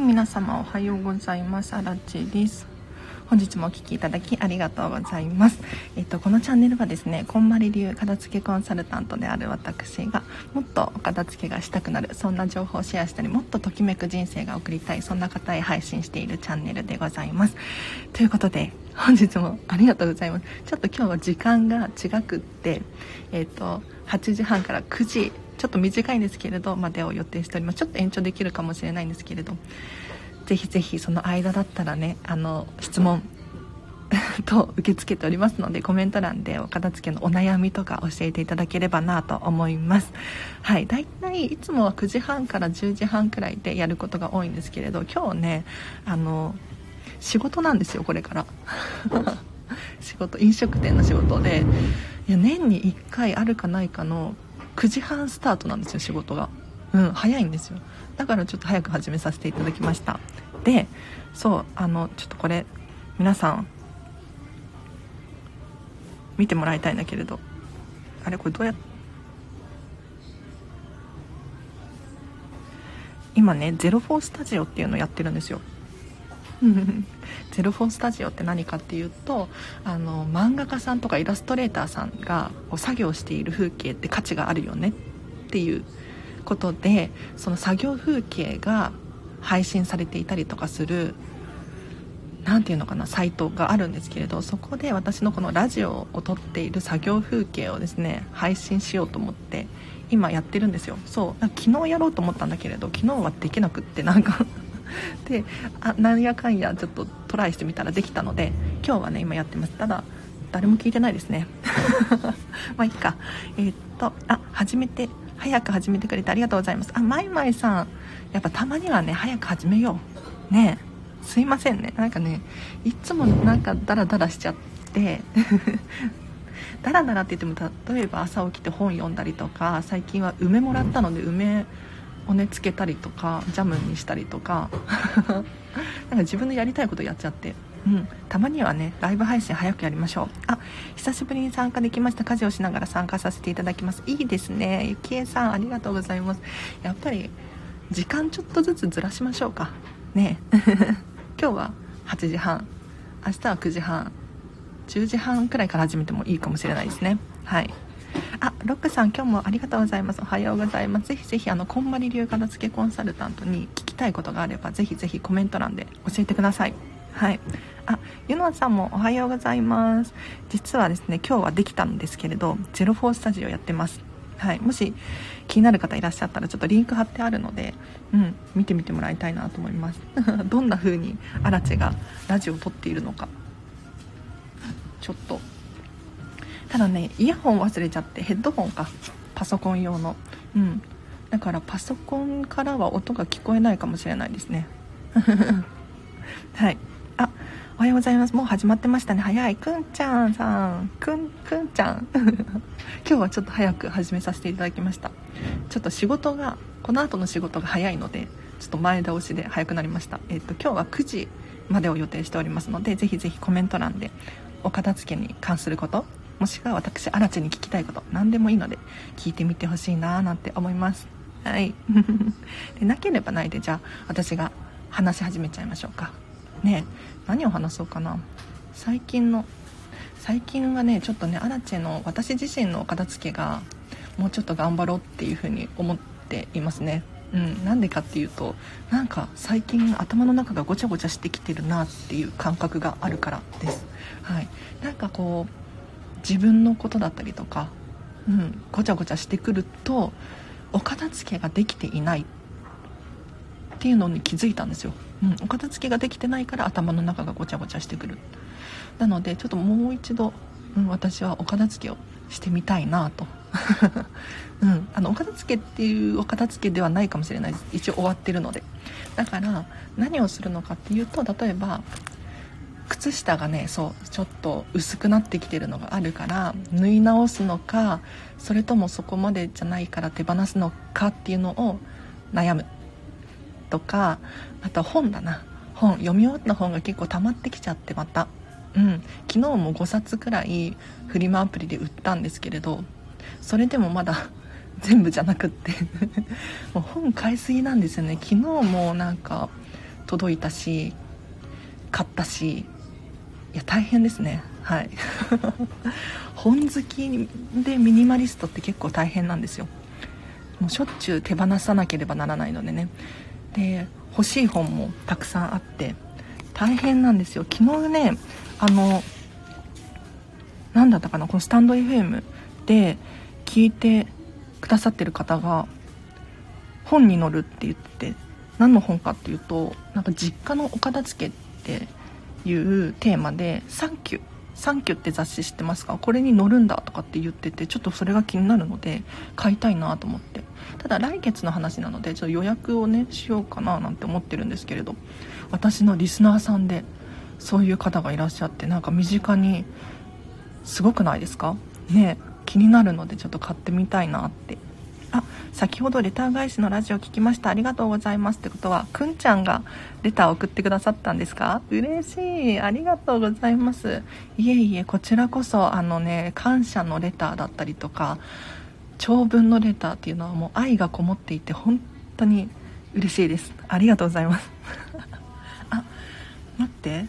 い皆様おはようございますあらちです本日もお聴きいただきありがとうございます。えっと、このチャンネルはですね、こんまり流片付けコンサルタントである私が、もっとお片付けがしたくなる、そんな情報をシェアしたり、もっとときめく人生が送りたい、そんな方へ配信しているチャンネルでございます。ということで、本日もありがとうございます。ちょっと今日は時間が違くって、えっと、8時半から9時、ちょっと短いんですけれど、までを予定しております。ちょっと延長できるかもしれないんですけれど、ぜひぜひその間だったらねあの質問 と受け付けておりますのでコメント欄でお片付けのお悩みとか教えていただければなと思います。はい。だいたいいつもは9時半から10時半くらいでやることが多いんですけれど今日ねあの仕事なんですよこれから。仕事飲食店の仕事で。いや年に1回あるかないかの9時半スタートなんですよ仕事が。うん早いんですよ。だからちょっと早く始めさせていただきました。でそうあのちょっとこれ皆さん見てもらいたいんだけれど。あれこれどうやって今ねゼロフォースタジオっていうのをやってるんですよ。ゼロフォースタジオって何かっていうとあの漫画家さんとかイラストレーターさんがこう作業している風景って価値があるよねっていうことでその作業風景が配信されていたりとかする何て言うのかなサイトがあるんですけれどそこで私のこのラジオを撮っている作業風景をですね配信しようと思って今やってるんですよ。そう昨日やろうと思ったんだけれど昨日はできなくってなんか であなんやかんやちょっとトライしてみたらできたので今日はね今やってます。ただ誰も聞いてないですね。まあいいか。えー、っとあ初めて早く始めてくれてありがとうございます。あまいまいさん。やっぱたまにはね早く始めよう。ね。すいませんね。なんかねいつもなんかダラダラしちゃって。ダラダラって言っても例えば朝起きて本読んだりとか最近は梅もらったので梅をねつけたりとかジャムにしたりとか。なんか自分のやりたいことやっちゃって。うん、たまにはねライブ配信早くやりましょう。あ久しぶりに参加できました。家事をしながら参加させていただきます。いいですね。ゆきえさんありがとうございます。やっぱり時間ちょっとずつずらしましょうか。ね。今日は8時半。明日は9時半。10時半くらいから始めてもいいかもしれないですね。はい。あロックさん今日もありがとうございます。おはようございます。ぜひぜひあのこんまり流片付けコンサルタントに聞きたいことがあればぜひぜひコメント欄で教えてください。はい。あゆのさんもおはようございます。実はですね今日はできたんですけれどゼロフォースタジオやってます。はい、もし気になる方いらっしゃったらちょっとリンク貼ってあるので、うん、見てみてもらいたいなと思います。どんな風にアラチェがラジオを撮っているのか。ちょっとただねイヤホン忘れちゃってヘッドホンか。パソコン用の。うん。だからパソコンからは音が聞こえないかもしれないですね。はい。あおはようございます。もう始まってましたね。早い。くんちゃんさん。くんくんちゃん。今日はちょっと早く始めさせていただきました。ちょっと仕事がこの後の仕事が早いのでちょっと前倒しで早くなりました。えっ、と今日は9時までを予定しておりますのでぜひぜひコメント欄でお片付けに関することもしくは私アラチェに聞きたいこと何でもいいので聞いてみてほしいなーなんて思います。はい。でなければないでじゃあ私が話し始めちゃいましょうか。ね何を話そうかな。最近の最近はねちょっとねアラチェの私自身のお片付けがもうちょっと頑張ろうっていう風に思っていますね。うん、なんでかっていうとなんか最近頭の中がごちゃごちゃしてきてるなっていう感覚があるからです、はい、なんかこう自分のことだったりとか、うん、ごちゃごちゃしてくるとお片付けができていない。っていうのに気づいたんですよ、うん、お片付けができてないから頭の中がごちゃごちゃしてくる。なのでちょっともう一度、うん、私はお片付けをしてみたいなと。うん、あのお片付けっていうお片付けではないかもしれないです。一応終わってるので。だから何をするのかっていうと例えば靴下がねそうちょっと薄くなってきてるのがあるから縫い直すのかそれともそこまでじゃないから手放すのかっていうのを悩む。とかあと本だな。本読み終わった本が結構溜まってきちゃってまた。うん。昨日も5冊くらいフリマアプリで売ったんですけれどそれでもまだ 全部じゃなくって。もう本買いすぎなんですよね。昨日もなんか届いたし買ったしいや大変ですね。はい。本好きでミニマリストって結構大変なんですよ。もうしょっちゅう手放さなければならないのでね。で欲しい本もたくさんあって大変なんですよ。昨日ねあの何だったかなこのスタンド FM で聞いてくださってる方が本に載るって言って何の本かっていうとなんか実家のお片付けっていうテーマで「サンキュー」「サンキュー」って雑誌知ってますか？これに載るんだとかって言っててちょっとそれが気になるので買いたいなと思って。ただ来月の話なのでちょっと予約をねしようかななんて思ってるんですけれど。私のリスナーさんでそういう方がいらっしゃってなんか身近にすごくないですか？ね気になるのでちょっと買ってみたいなって。あ先ほどレター返しのラジオ聞きました。ありがとうございますってことはくんちゃんがレターを送ってくださったんですか？嬉しい。ありがとうございます。いえいえこちらこそあのね感謝のレターだったりとか長文のレターっていうのはもう愛がこもっていて本当に嬉しいです。ありがとうございます。あ待って。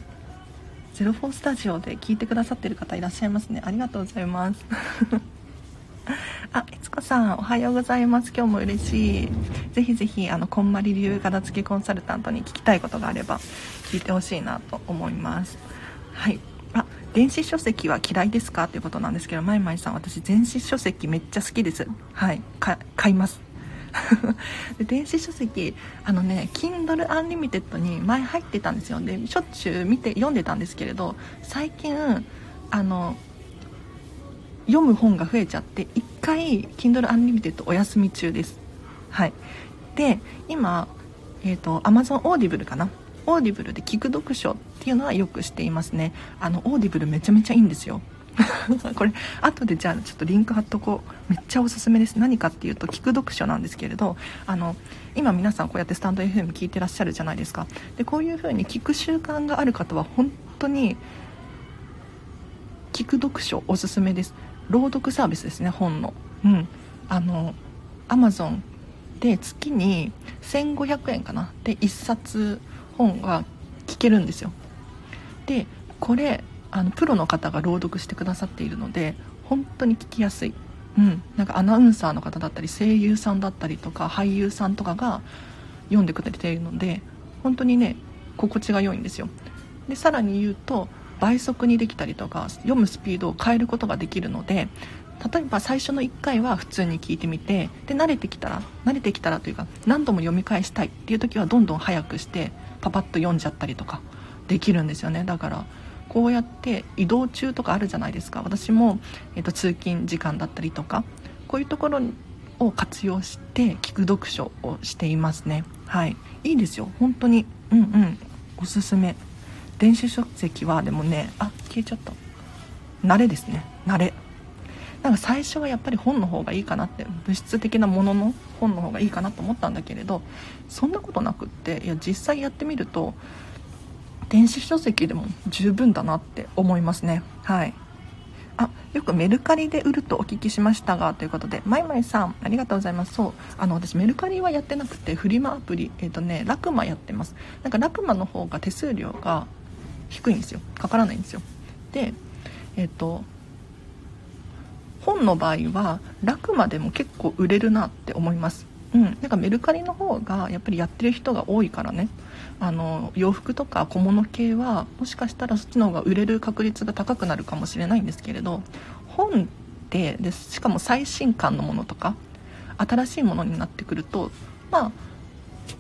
04スタジオで聞いてくださってる方いらっしゃいますね。ありがとうございます。あ、いつこさん、おはようございます。今日も嬉しい。ぜひぜひ、あの、こんまり流片付けコンサルタントに聞きたいことがあれば、聞いてほしいなと思います。はい。あ、電子書籍は嫌いですか？ということなんですけど、まいまいさん、私、電子書籍めっちゃ好きです。はい。買います。で電子書籍あのね Kindle Unlimited に前入ってたんですよでしょっちゅう見て読んでたんですけれど最近あの読む本が増えちゃって1回 Kindle Unlimited お休み中です。はい。で今え、ー、と Amazon Audible かな？ Audible で聞く読書っていうのはよくしていますね。あの Audible めちゃめちゃいいんですよ。これ後でじゃあちょっとリンク貼っとこう。めっちゃおすすめです。何かっていうと聞く読書なんですけれどあの今皆さんこうやってスタンド FM 聞いてらっしゃるじゃないですか。でこういう風に聞く習慣がある方は本当に聞く読書おすすめです。朗読サービスですね本の。うん。あのアマゾンで月に1500円かな。で1冊本が聞けるんですよ。でこれあのプロの方が朗読してくださっているので本当に聞きやすい、うん、なんかアナウンサーの方だったり声優さんだったりとか俳優さんとかが読んでくれているので本当にね心地が良いんですよ。でさらに言うと倍速にできたりとか読むスピードを変えることができるので例えば最初の1回は普通に聞いてみてで慣れてきたら慣れてきたらというか何度も読み返したいっていう時はどんどん早くしてパパッと読んじゃったりとかできるんですよね。だからこうやって移動中とかあるじゃないですか。私も、えーと、通勤時間だったりとかこういうところを活用して聞く読書をしていますね。はい。いいですよ。本当に。うんうん。おすすめ。電子書籍はでもねあ消えちゃった。慣れですね。慣れ。なんか最初はやっぱり本の方がいいかなって物質的なものの本の方がいいかなと思ったんだけれどそんなことなくっていや実際やってみると電子書籍でも十分だなって思いますね。はい。あよくメルカリで売るとお聞きしましたがということでまいまいさんありがとうございます。そうあの私メルカリはやってなくてフリマアプリえっ、ー、とねラクマやってます。なんかラクマの方が手数料が低いんですよ。かからないんですよ。でえっ、と本の場合は楽までも結構売れるなって思います。うん。なんかメルカリの方がやっぱりやってる人が多いからね。あの洋服とか小物系はもしかしたらそっちの方が売れる確率が高くなるかもしれないんですけれど本ってでしかも最新刊のものとか新しいものになってくるとまあ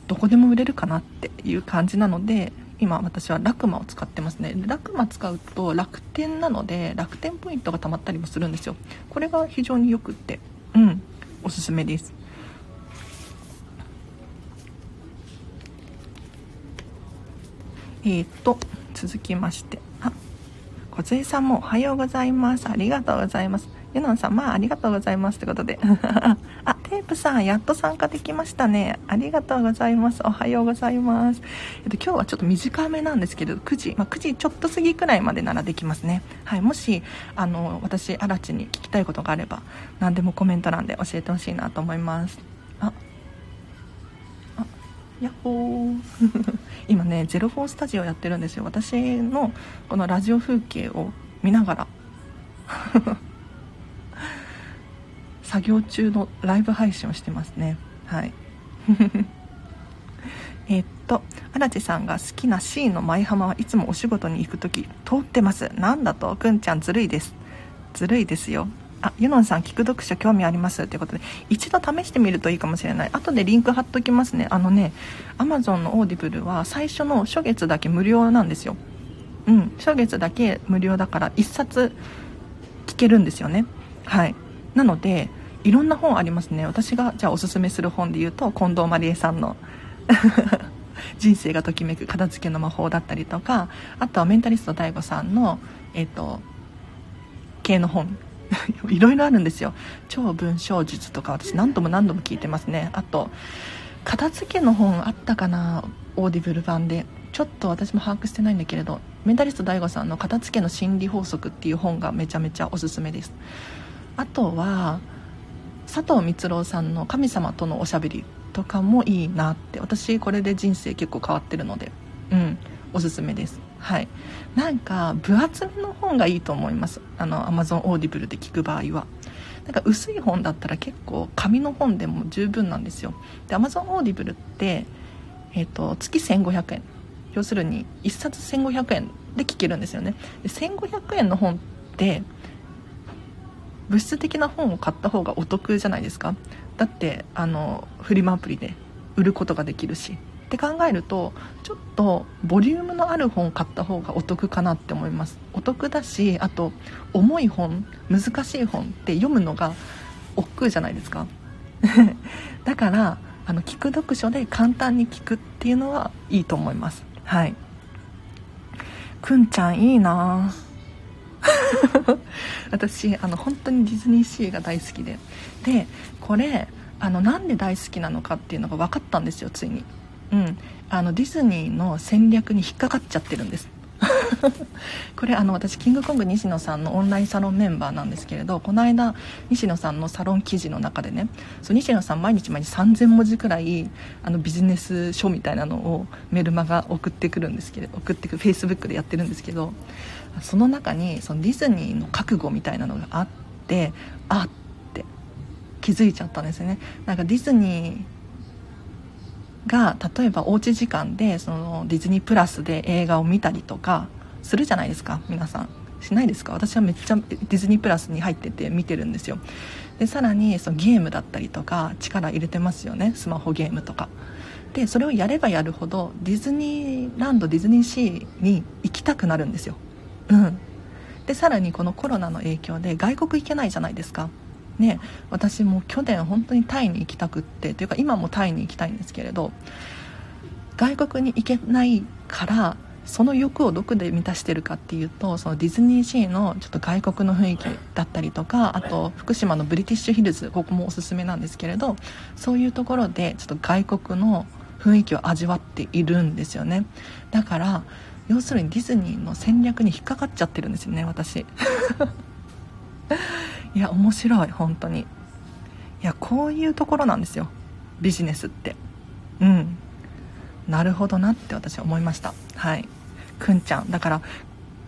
どこでも売れるかなっていう感じなので今私はラクマを使ってますね。ラクマ使うと楽天なので楽天ポイントが貯まったりもするんですよ。これが非常によくって。うん。おすすめです。えー、っと続きまして。あ梢さんもおはようございます。ありがとうございます。ユノンさん、まあ、ありがとうございます。ということで。あ、テープさん、やっと参加できましたね。ありがとうございます。おはようございます。えっと、今日はちょっと短めなんですけど、9時、まあ、9時ちょっと過ぎくらいまでならできますね。はい、もし、あの、私、荒地に聞きたいことがあれば、何でもコメント欄で教えてほしいなと思います。あ、あ、やっほー 今ねゼロフォースタジオやってるんですよ私のこのラジオ風景を見ながら 作業中のライブ配信をしてますね。はい。えっと荒地さんが好きな C の舞浜はいつもお仕事に行く時通ってます。なんだと？くんちゃんずるいです。ずるいですよ。あユノンさん聞く読書興味あります。ということで一度試してみるといいかもしれない。後でリンク貼っときますね。あのね Amazon のオーディブルは最初の初月だけ無料なんですよ。うん。初月だけ無料だから1冊聞けるんですよね。はい。なのでいろんな本ありますね。私がじゃあおすすめする本で言うと近藤まりえさんの 人生がときめく片付けの魔法だったりとかあとはメンタリスト DAIGO さんのえっ、と系の本。いろいろあるんですよ。超文章術とか私何度も何度も聞いてますね。あと片付けの本あったかな？ Audible 版で。ちょっと私も把握してないんだけれどメンタリスト DAIGO さんの片付けの心理法則っていう本がめちゃめちゃおすすめです。あとは佐藤光郎さんの神様とのおしゃべりとかもいいなって私これで人生結構変わってるのでうんおすすめです。はい。なんか分厚めの本がいいと思います。あの Amazon オーディブルで聞く場合は。なんか薄い本だったら結構紙の本でも十分なんですよ。で Amazon Audible って、えーと、月1500円。要するに1冊1500円で聞けるんですよね。で1500円の本って物質的な本を買った方がお得じゃないですか？だってあのフリマアプリで売ることができるし。って考えるとちょっとボリュームのある本買った方がお得かなって思います。お得だしあと重い本難しい本って読むのが億劫じゃないですか？だからあの聞く読書で簡単に聞くっていうのはいいと思います。はい。くんちゃんいいな 私あの本当にディズニーシーが大好きで。でこれあのなんで大好きなのかっていうのが分かったんですよついに。うん、あのディズニーの戦略に引っかかっちゃってるんです。これあの私キングコング西野さんのオンラインサロンメンバーなんですけれどこの間西野さんのサロン記事の中でねそう西野さん毎日毎日3000文字くらいあのビジネス書みたいなのをメルマガ送ってくるんですけど送ってくるフェイスブックでやってるんですけどその中にそのディズニーの覚悟みたいなのがあってあって気づいちゃったんですよね。なんかディズニーが例えばおうち時間でそのディズニープラスで映画を見たりとかするじゃないですか。皆さん。しないですか？私はめっちゃディズニープラスに入ってて見てるんですよ。でさらにそのゲームだったりとか力入れてますよね。スマホゲームとか。でそれをやればやるほどディズニーランドディズニーシーに行きたくなるんですよ。うん。でさらにこのコロナの影響で外国行けないじゃないですか。ね私も去年本当にタイに行きたくってというか今もタイに行きたいんですけれど外国に行けないからその欲をどこで満たしてるかっていうとそのディズニーシーのちょっと外国の雰囲気だったりとかあと福島のブリティッシュヒルズここもおすすめなんですけれどそういうところでちょっと外国の雰囲気を味わっているんですよね。だから要するにディズニーの戦略に引っかかっちゃってるんですよね私。いや面白い本当に。いやこういうところなんですよ。ビジネスって。うん。なるほどなって私は思いました。はい。くんちゃん。だから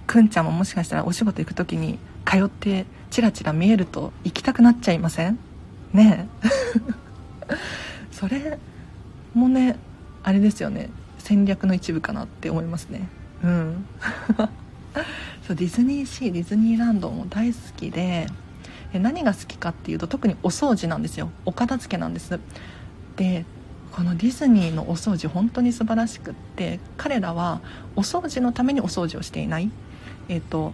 くんちゃんももしかしたらお仕事行く時に通ってチラチラ見えると行きたくなっちゃいません？ねえ。それもねあれですよね。戦略の一部かなって思いますね。うん。そうディズニーシーディズニーランドも大好きで何が好きかっていうと特にお掃除なんですよ。お片付けなんです。でこのディズニーのお掃除本当に素晴らしくって彼らはお掃除のためにお掃除をしていない。えっ、ー、と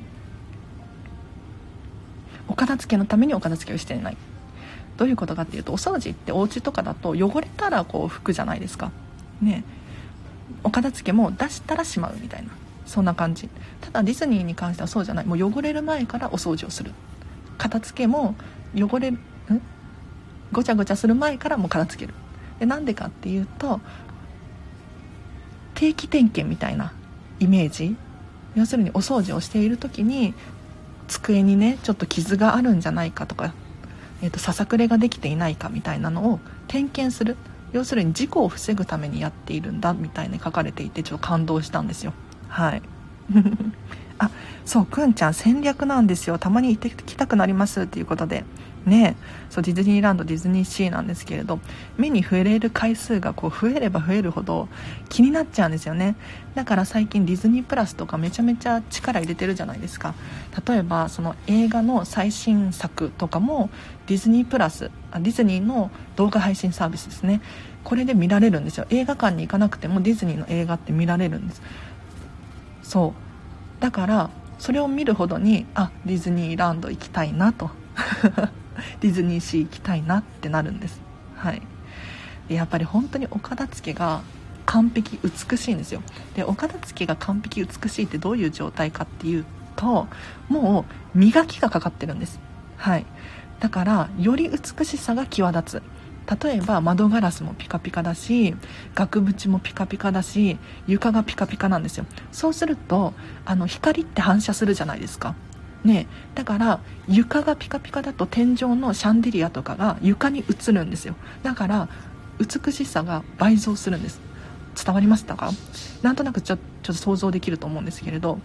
お片付けのためにお片付けをしていない。どういうことかっていうとお掃除ってお家とかだと汚れたらこう拭くじゃないですか。ね。お片付けも出したらしまうみたいな。そんな感じ。ただディズニーに関してはそうじゃない。もう汚れる前からお掃除をする。片付けも汚れん？ごちゃごちゃする前からもう片付ける。でなんでかっていうと定期点検みたいなイメージ。要するにお掃除をしている時に机にねちょっと傷があるんじゃないかとか、えーと、ささくれができていないかみたいなのを点検する。要するに事故を防ぐためにやっているんだみたいに書かれていてちょっと感動したんですよ。はい。あそうくんちゃん戦略なんですよ。たまに行ってきたくなりますっていうことで。ねそうディズニーランドディズニーシーなんですけれど目に触れる回数がこう増えれば増えるほど気になっちゃうんですよね。だから最近ディズニープラスとかめちゃめちゃ力入れてるじゃないですか。例えばその映画の最新作とかもディズニープラスあディズニーの動画配信サービスですね。これで見られるんですよ。映画館に行かなくてもディズニーの映画って見られるんです。そう。だからそれを見るほどにあディズニーランド行きたいなと。ディズニーシー行きたいなってなるんです。はい。でやっぱり本当にお片付けが完璧美しいんですよ。でお片付けが完璧美しいってどういう状態かっていうともう磨きがかかってるんです。はい。だからより美しさが際立つ。例えば窓ガラスもピカピカだし額縁もピカピカだし床がピカピカなんですよ。そうするとあの光って反射するじゃないですか。ね。だから床がピカピカだと天井のシャンデリアとかが床に映るんですよ。だから美しさが倍増するんです。伝わりましたか？なんとなくちょちょっと想像できると思うんですけれど。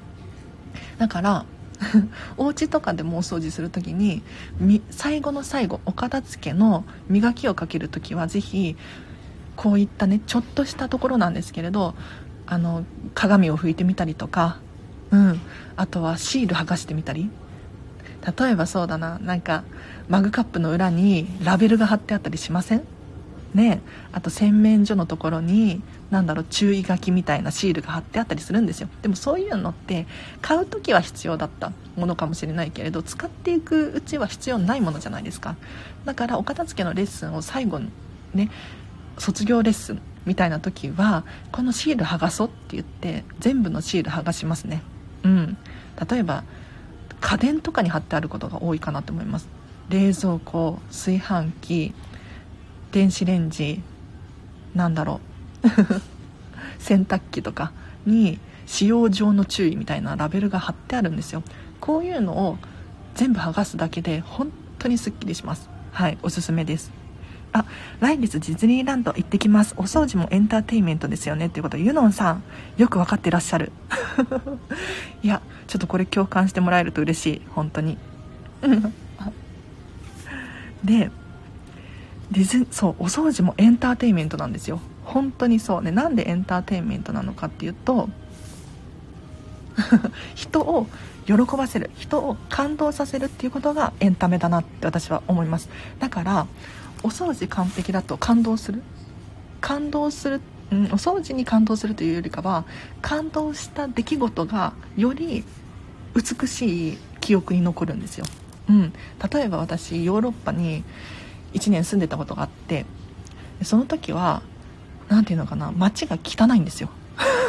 だから お家とかでもお掃除する時に最後の最後お片付けの磨きをかける時は是非こういったねちょっとしたところなんですけれどあの鏡を拭いてみたりとかうん。あとはシール剥がしてみたり。例えばそうだななんかマグカップの裏にラベルが貼ってあったりしません？ねあと洗面所のところに何だろう注意書きみたいなシールが貼ってあったりするんですよ。でもそういうのって買う時は必要だったものかもしれないけれど使っていくうちは必要ないものじゃないですか。だからお片付けのレッスンを最後にね卒業レッスンみたいな時はこのシール剥がそうって言って全部のシール剥がしますね。うん。例えば家電とかに貼ってあることが多いかなと思います。冷蔵庫炊飯器電子レンジなんだろう 洗濯機とかに使用上の注意みたいなラベルが貼ってあるんですよ。こういうのを全部剥がすだけで本当にすっきりします。はいおすすめです。あ来月ディズニーランド行ってきます。お掃除もエンターテインメントですよね。っていうことユノンさんよく分かってらっしゃる。いやちょっとこれ共感してもらえると嬉しい。本当に。でディズそうお掃除もエンターテインメントなんですよ。本当にそうね。なんでエンターテインメントなのかっていうと 人を喜ばせる人を感動させるっていうことがエンタメだなって私は思います。だからお掃除完璧だと感動する。感動する、うん、お掃除に感動するというよりかは感動した出来事がより美しい記憶に残るんですよ、うん、例えば私ヨーロッパに1年住んでたことがあってその時は何て言うのかな街が汚いんですよ。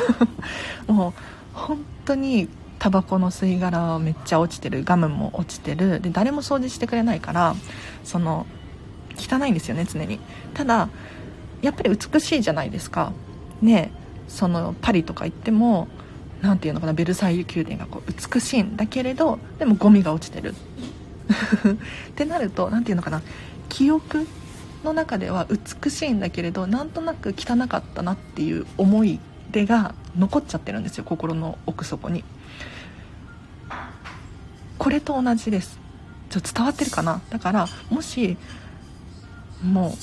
もう本当にタバコの吸い殻はめっちゃ落ちてるガムも落ちてるで誰も掃除してくれないからその汚いんですよね常に。ただやっぱり美しいじゃないですか。ねそのパリとか行っても何て言うのかなベルサイユ宮殿がこう美しいんだけれどでもゴミが落ちてる。ってなると何て言うのかな記憶の中では美しいんだけれどなんとなく汚かったなっていう思い出が残っちゃってるんですよ心の奥底に。これと同じです。ちょっと伝わってるかな？だからもしも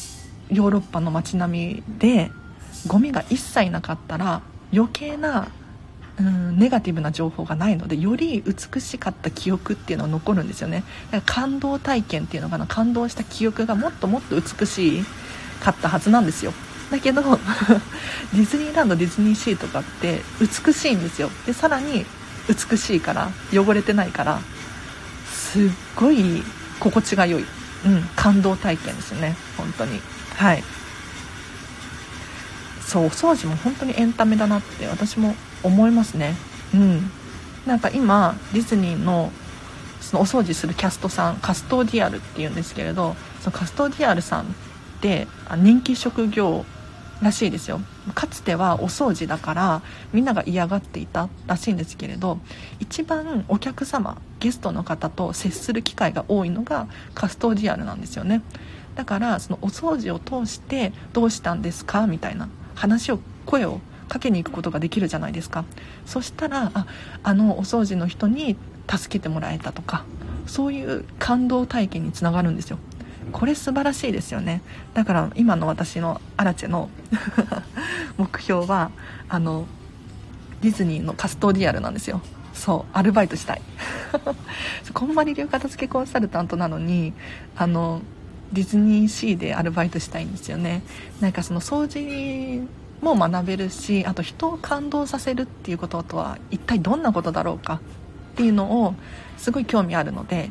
うヨーロッパの街並みでゴミが一切なかったら余計なうんネガティブな情報がないのでより美しかった記憶っていうのは残るんですよね。だから感動体験っていうのかな。感動した記憶がもっともっと美しかったはずなんですよ。だけど ディズニーランドディズニーシーとかって美しいんですよ。でさらに美しいから汚れてないからすっごい心地が良い。うん、感動体験ですよね。本当に。はい。そうお掃除も本当にエンタメだなって私も思いますね。うん。なんか今ディズニーのそのお掃除するキャストさんカストーディアルっていうんですけれどそのカストーディアルさんって人気職業らしいですよ。かつてはお掃除だからみんなが嫌がっていたらしいんですけれど一番お客様ゲストの方と接する機会が多いのがカストーディアルなんですよね。だからそのお掃除を通してどうしたんですか？みたいな話を声をかけに行くことができるじゃないですか。そしたらああのお掃除の人に助けてもらえたとかそういう感動体験につながるんですよ。これ素晴らしいですよね。だから今の私のアラチェの 目標はあのディズニーのカストディアルなんですよ。そうアルバイトしたい。こんまり流片付けコンサルタントなのにあのディズニーシーでアルバイトしたいんですよね。なんかその掃除も学べるしあと人を感動させるっていうこととは一体どんなことだろうかっていうのをすごい興味あるので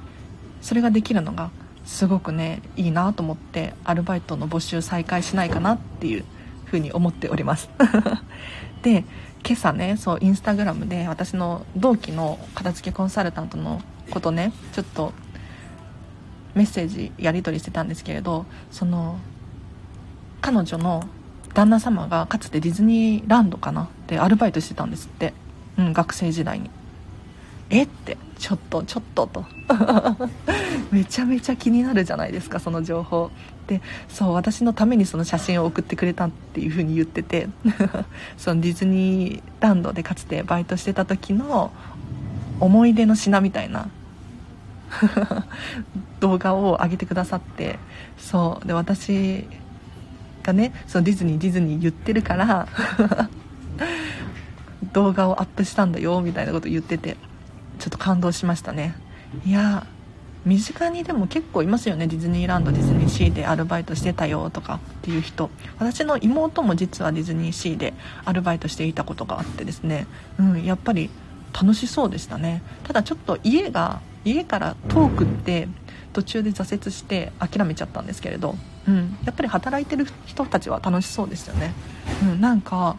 それができるのがすごくねいいなと思ってアルバイトの募集再開しないかなっていうふうに思っております。で今朝ねそうインスタグラムで私の同期の片付けコンサルタントのことねちょっとメッセージやり取りしてたんですけれどその彼女の旦那様がかつてディズニーランドかなでアルバイトしてたんですって、うん、学生時代に。えって。ちょっとちょっとと。めちゃめちゃ気になるじゃないですかその情報。でそう私のためにその写真を送ってくれたっていう風に言ってて。そのディズニーランドでかつてバイトしてた時の思い出の品みたいな。動画を上げてくださって。そう。で私がねそうディズニーディズニー言ってるから 動画をアップしたんだよみたいなこと言っててちょっと感動しましたね。いや身近にでも結構いますよねディズニーランドディズニーシーでアルバイトしてたよとかっていう人。私の妹も実はディズニーシーでアルバイトしていたことがあってですね、うん、やっぱり楽しそうでしたね。ただちょっと家が家から遠くって途中で挫折して諦めちゃったんですけれど、うん、やっぱり働いてる人たちは楽しそうですよね、うん、なんか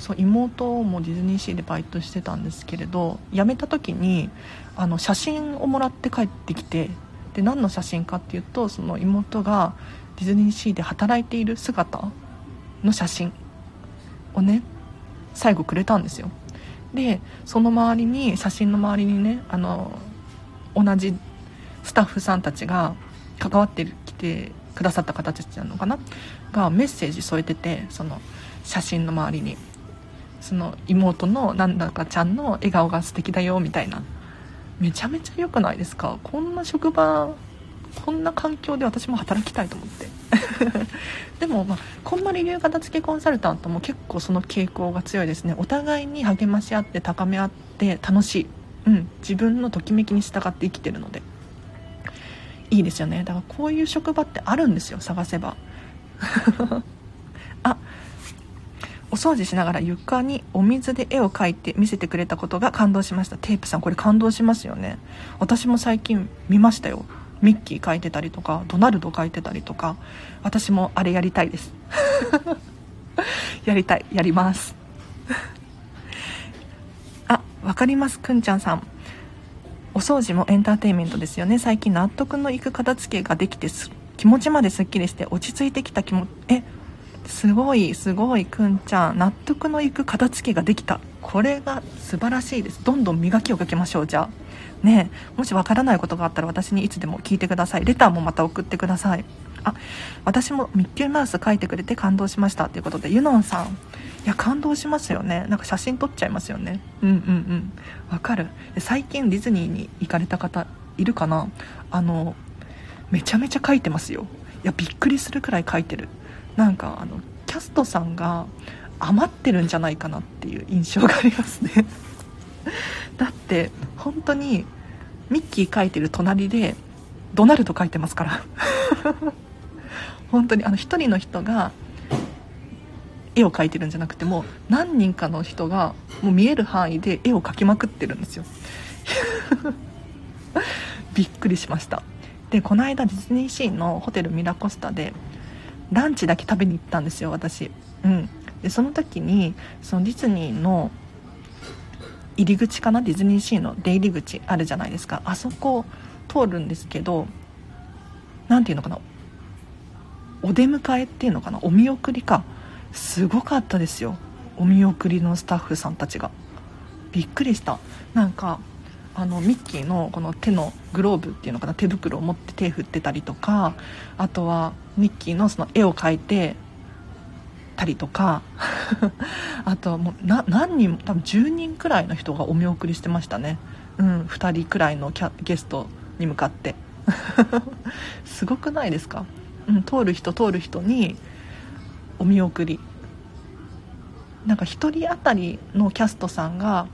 そう妹もディズニーシーでバイトしてたんですけれど辞めた時にあの写真をもらって帰ってきてで何の写真かっていうとその妹がディズニーシーで働いている姿の写真をね最後くれたんですよ。でその周りに写真の周りにねあの同じスタッフさんたちが関わってきてくださった方たちなのかな？がメッセージ添えててその写真の周りに。その妹のなんだかちゃんの笑顔が素敵だよみたいな。めちゃめちゃ良くないですか？こんな職場こんな環境で私も働きたいと思って。でも、まあ、こんまり流片付けコンサルタントも結構その傾向が強いですね。お互いに励まし合って高め合って楽しい、うん、自分のときめきに従って生きてるので。いいですよね。だからこういう職場ってあるんですよ。探せば。あお掃除しながら床にお水で絵を描いて見せてくれたことが感動しました。テープさんこれ感動しますよね。私も最近見ましたよ。ミッキー描いてたりとかドナルド描いてたりとか。私もあれやりたいです。やりたい。やります。あわかります。くんちゃんさん。掃除もエンターテインメントですよね。最近納得のいく片付けができて気持ちまですっきりして落ち着いてきた気もえすごいすごいくんちゃん納得のいく片付けができた。これが素晴らしいです。どんどん磨きをかけましょうじゃあ。ねもしわからないことがあったら私にいつでも聞いてください。レターもまた送ってください。あ私もミッキーマウス書いてくれて感動しました。ということでユノンさん。いや感動しますよね。なんか写真撮っちゃいますよね。うんうんうん。わかる。最近ディズニーに行かれた方いるかな。あのめちゃめちゃ書いてますよ。いやびっくりするくらい書いてる。なんかあのキャストさんが余ってるんじゃないかなっていう印象がありますね。だって本当にミッキー書いてる隣でドナルド書いてますから。本当にあの1人の人が絵を描いてるんじゃなくても何人かの人がもう見える範囲で絵を描きまくってるんですよ。びっくりしました。でこの間ディズニーシーのホテルミラコスタでランチだけ食べに行ったんですよ私。うん。でその時にそのディズニーの入り口かな？ディズニーシーの出入り口あるじゃないですか。あそこ通るんですけど何ていうのかな？お出迎えっていうのかな？お見送りか。すごかったですよ。お見送りのスタッフさんたちが。びっくりした。なんかあのミッキーのこの手のグローブっていうのかな手袋を持って手振ってたりとかあとはミッキーのその絵を描いてたりとか あとはもう何人多分10人くらいの人がお見送りしてましたね、うん、2人くらいのキャゲストに向かって。すごくないですか、うん、通る人通る人にお見送り。なんか1人当たりのキャストさんが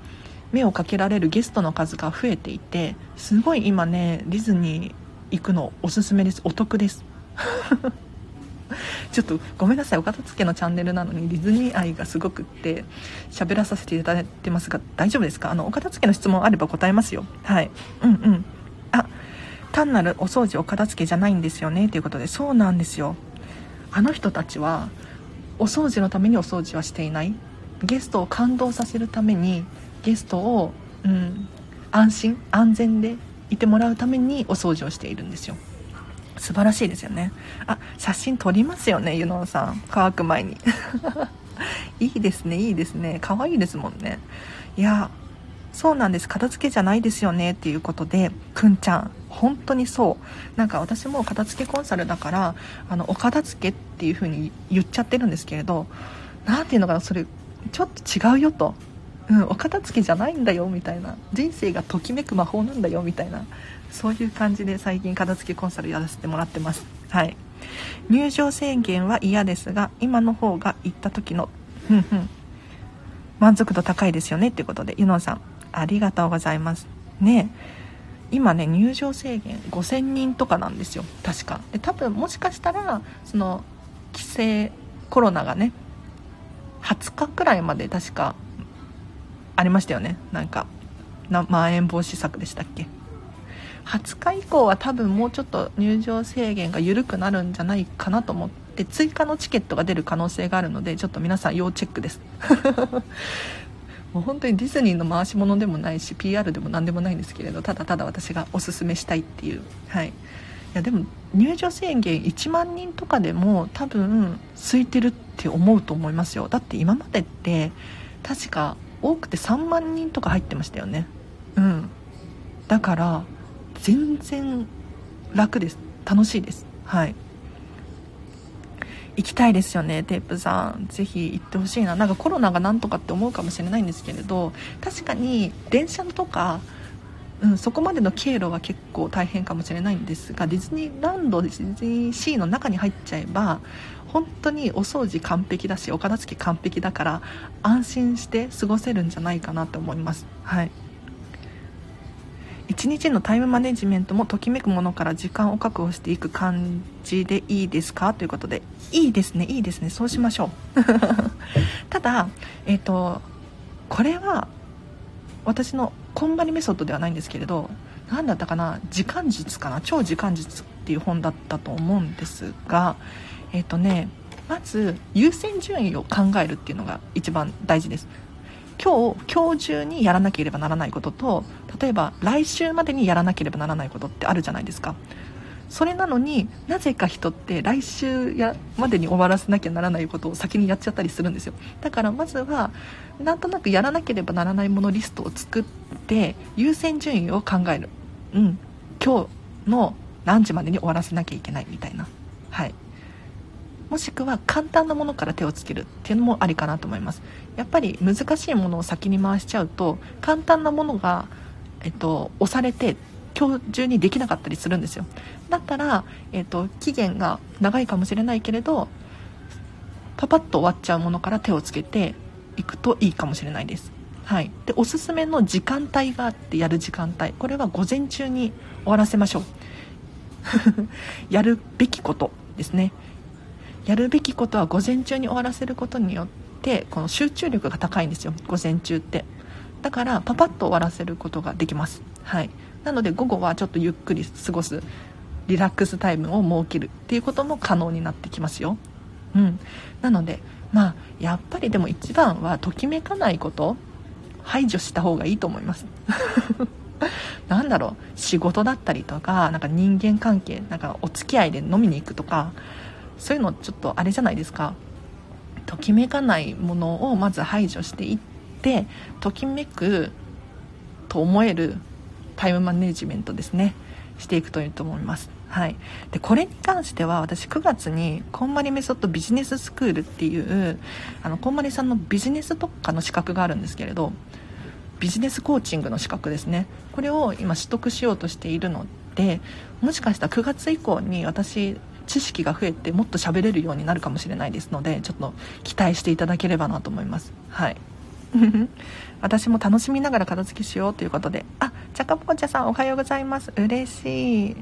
目をかけられるゲストの数が増えていてすごい今ねディズニー行くのおすすめです。お得です。ちょっとごめんなさい。お片付けのチャンネルなのにディズニー愛がすごくって喋らさせていただいてますが大丈夫ですか？あのお片付けの質問あれば答えますよ。はい。うんうん。あ単なるお掃除お片付けじゃないんですよね？ということで。そうなんですよ。あの人たちはお掃除のためにお掃除はしていない。ゲストを感動させるためにゲストを、うん、安心安全でいてもらうためにお掃除をしているんですよ。素晴らしいですよね。あ写真撮りますよねユノンさん。乾く前に。いいですねいいですね。可愛いですもんね。いやそうなんです。片付けじゃないですよねっていうことでくんちゃん。本当にそう。なんか私も片付けコンサルだからあのお片付けっていう風に言っちゃってるんですけれど何ていうのかなそれちょっと違うよと、うん、お片付けじゃないんだよみたいな。人生がときめく魔法なんだよみたいな。そういう感じで最近片付けコンサルやらせてもらってます。はい。入場制限は嫌ですが今の方が行った時のふんふん満足度高いですよねっていうことでユノンさんありがとうございます。ねえ。今ね入場制限5000人とかなんですよ。確か。で多分もしかしたらその規制コロナがね20日くらいまで確かありましたよね。なんかなまん延防止策でしたっけ。20日以降は多分もうちょっと入場制限が緩くなるんじゃないかなと思って追加のチケットが出る可能性があるのでちょっと皆さん要チェックです。もう本当にディズニーの回し物でもないし PR でも何でもないんですけれどただただ私がおすすめしたいっていう。はい。いやでも入場制限1万人とかでも多分空いてるって思うと思いますよ。だって今までって確か多くて3万人とか入ってましたよね。うん。だから全然楽です。楽しいです。はい。行きたいですよねテープさん。ぜひ行ってほしいな。なんかコロナがなんとかって思うかもしれないんですけれど確かに電車とかうん、そこまでの経路は結構大変かもしれないんですがディズニーランドディズニーシーの中に入っちゃえば本当にお掃除完璧だしお片付け完璧だから安心して過ごせるんじゃないかなと思います。はい。1日のタイムマネジメントもときめくものから時間を確保していく感じでいいですか？ということでいいですねいいですね。そうしましょう。ただえっ、ー、とこれは私のこんばりメソッドではないんですけれど何だったかな？時間術かな？超時間術っていう本だったと思うんですがえっ、ー、とねまず優先順位を考えるっていうのが一番大事です。今日今日中にやらなければならないことと例えば来週までにやらなければならないことってあるじゃないですか。それなのになぜか人って来週やまでに終わらせなきゃならないことを先にやっちゃったりするんですよ。だからまずはなんとなくやらなければならないものリストを作って優先順位を考える。うん。今日の何時までに終わらせなきゃいけないみたいな。はい。もしくは簡単なものから手をつけるっていうのもありかなと思います。やっぱり難しいものを先に回しちゃうと簡単なものが、えっと、押されて今日中にできなかったりするんですよ。だったら、えっと、期限が長いかもしれないけれどパパッと終わっちゃうものから手をつけていくといいかもしれないです。はい、でおすすめの時間帯があってやる時間帯。これは午前中に終わらせましょう。やるべきことですね。やるべきことは午前中に終わらせることによってこの集中力が高いんですよ午前中って。だからパパッと終わらせることができます。はい。なので午後はちょっとゆっくり過ごすリラックスタイムを設けるっていうことも可能になってきますよ。うん。なのでまあやっぱりでも一番はときめかないこと排除した方がいいと思います。なんだろう。仕事だったりとかなんか人間関係なんかお付き合いで飲みに行くとかそういうのちょっとあれじゃないですか。ときめかないものをまず排除していってときめくと思えるタイムマネジメントですね。していくといいと思います。はい。でこれに関しては私9月にこんまりメソッドビジネススクールっていうあのこんまりさんのビジネス特化の資格があるんですけれどビジネスコーチングの資格ですね。これを今取得しようとしているのでもしかしたら9月以降に私知識が増えてもっと喋れるようになるかもしれないですのでちょっと期待していただければなと思います。はい。私も楽しみながら片付けしようということで。あチャカポコチャさんおはようございます。嬉しい。い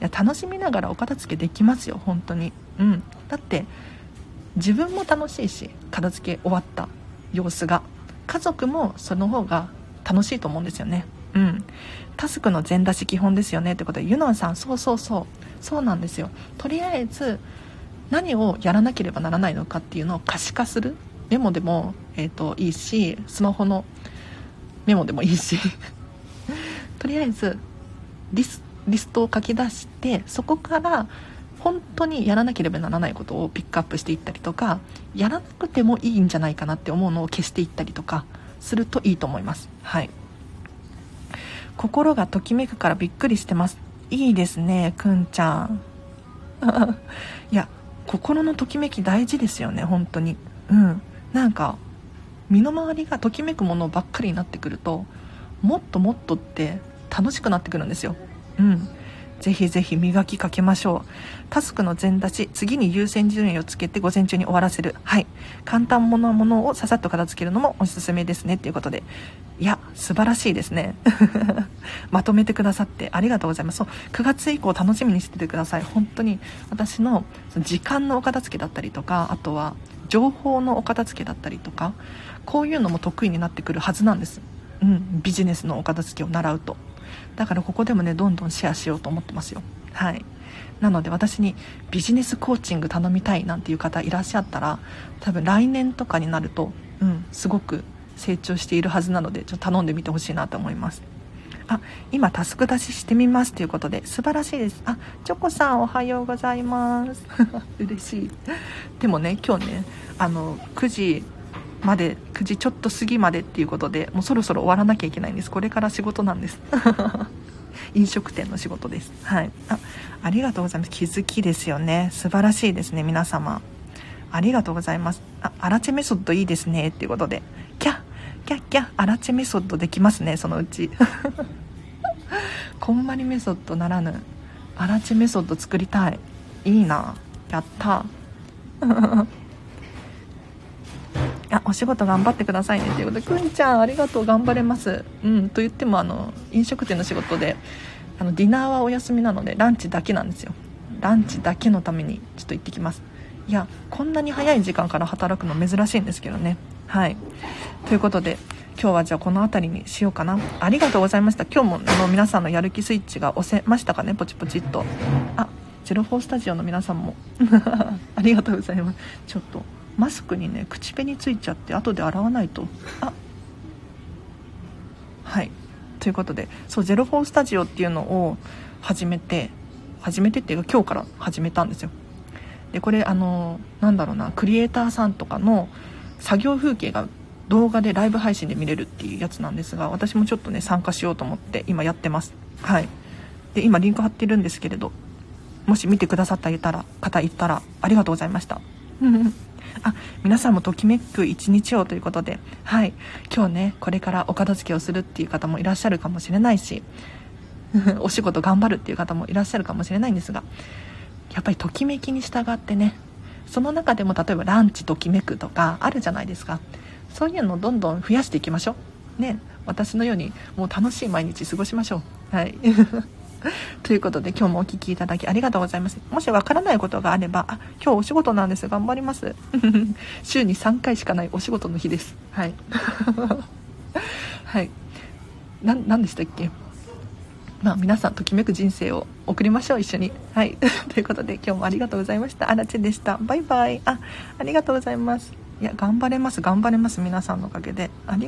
や楽しみながらお片付けできますよ本当に。うん。だって自分も楽しいし片付け終わった様子が。家族もその方が楽しいと思うんですよね。うん。タスクの全出し基本ですよねってことで。ユノンさんそうそうそう。そうなんですよ。とりあえず何をやらなければならないのかっていうのを可視化する。メモでも、えーと、いいしスマホのメモでもいいし。とりあえずリスリストを書き出してそこから本当にやらなければならないことをピックアップしていったりとかやらなくてもいいんじゃないかなって思うのを消していったりとかするといいと思います。はい。心がときめくからびっくりしてます。いいですねくんちゃん。いや心のときめき大事ですよね本当に。うん。なんか身の回りがときめくものばっかりになってくるともっともっとって楽しくなってくるんですよ。うん。ぜひぜひ磨きかけましょう。タスクの全出し次に優先順位をつけて午前中に終わらせる。はい。簡単なものをささっと片付けるのもおすすめですね。っていうことで。いや素晴らしいですね。まとめてくださってありがとうございます。そう9月以降楽しみにしててください。本当に私の時間のお片付けだったりとかあとは情報のお片付けだったりとかこういうのも得意になってくるはずなんです、うん、ビジネスのお片付けを習うと。だからここでもねどんどんシェアしようと思ってますよ。はい。なので私にビジネスコーチング頼みたいなんていう方いらっしゃったら多分来年とかになるとうんすごく成長しているはずなのでちょっと頼んでみてほしいなと思います。あ今タスク出ししてみますということで素晴らしいです。あチョコさんおはようございます。嬉しい。でもね今日ねあの9時まで9時ちょっと過ぎまでっていうことでもうそろそろ終わらなきゃいけないんです。これから仕事なんです。飲食店の仕事です。はい。あありがとうございます。気づきですよね。素晴らしいですね皆様。ありがとうございます。あアラチェメソッドいいですねっていうことで。キャッキャッキャッアラチェメソッドできますねそのうち。こんまりメソッドならぬアラチェメソッド作りたい。いいな。やったあお仕事頑張ってくださいねということでくんちゃんありがとう頑張れますうんと言ってもあの飲食店の仕事であのディナーはお休みなのでランチだけなんですよ。ランチだけのためにちょっと行ってきます。いやこんなに早い時間から働くの珍しいんですけどね。はい。ということで今日はじゃあこの辺りにしようかな。ありがとうございました。今日もあの皆さんのやる気スイッチが押せましたかね？ポチポチっと。あゼロフォースタジオの皆さんも。ありがとうございます。ちょっとマスクにね口紅ついちゃって後で洗わないと。あ。はい。ということでそうゼロフォースタジオっていうのを始めて始めてっていうか今日から始めたんですよ。でこれあのなんだろうなクリエイターさんとかの作業風景が動画でライブ配信で見れるっていうやつなんですが私もちょっとね参加しようと思って今やってます。はい。で今リンク貼ってるんですけれどもし見てくださった方いたらありがとうございました。あ皆さんもときめく一日をということではい。今日ねこれからお片付けをするっていう方もいらっしゃるかもしれないし お仕事頑張るっていう方もいらっしゃるかもしれないんですがやっぱりときめきに従ってねその中でも例えばランチときめくとかあるじゃないですか。そういうのをどんどん増やしていきましょう。ね私のようにもう楽しい毎日過ごしましょう。はい。ということで今日もお聴きいただきありがとうございます。もしわからないことがあれば、あ、今日お仕事なんです。頑張ります。週に3回しかないお仕事の日です。はい。はい。な、何でしたっけ？まあ皆さんときめく人生を送りましょう、一緒に。はい。ということで今日もありがとうございました。あらちでした。バイバイ。あ、ありがとうございます。いや、頑張れます。頑張れます。皆さんのおかげで。あり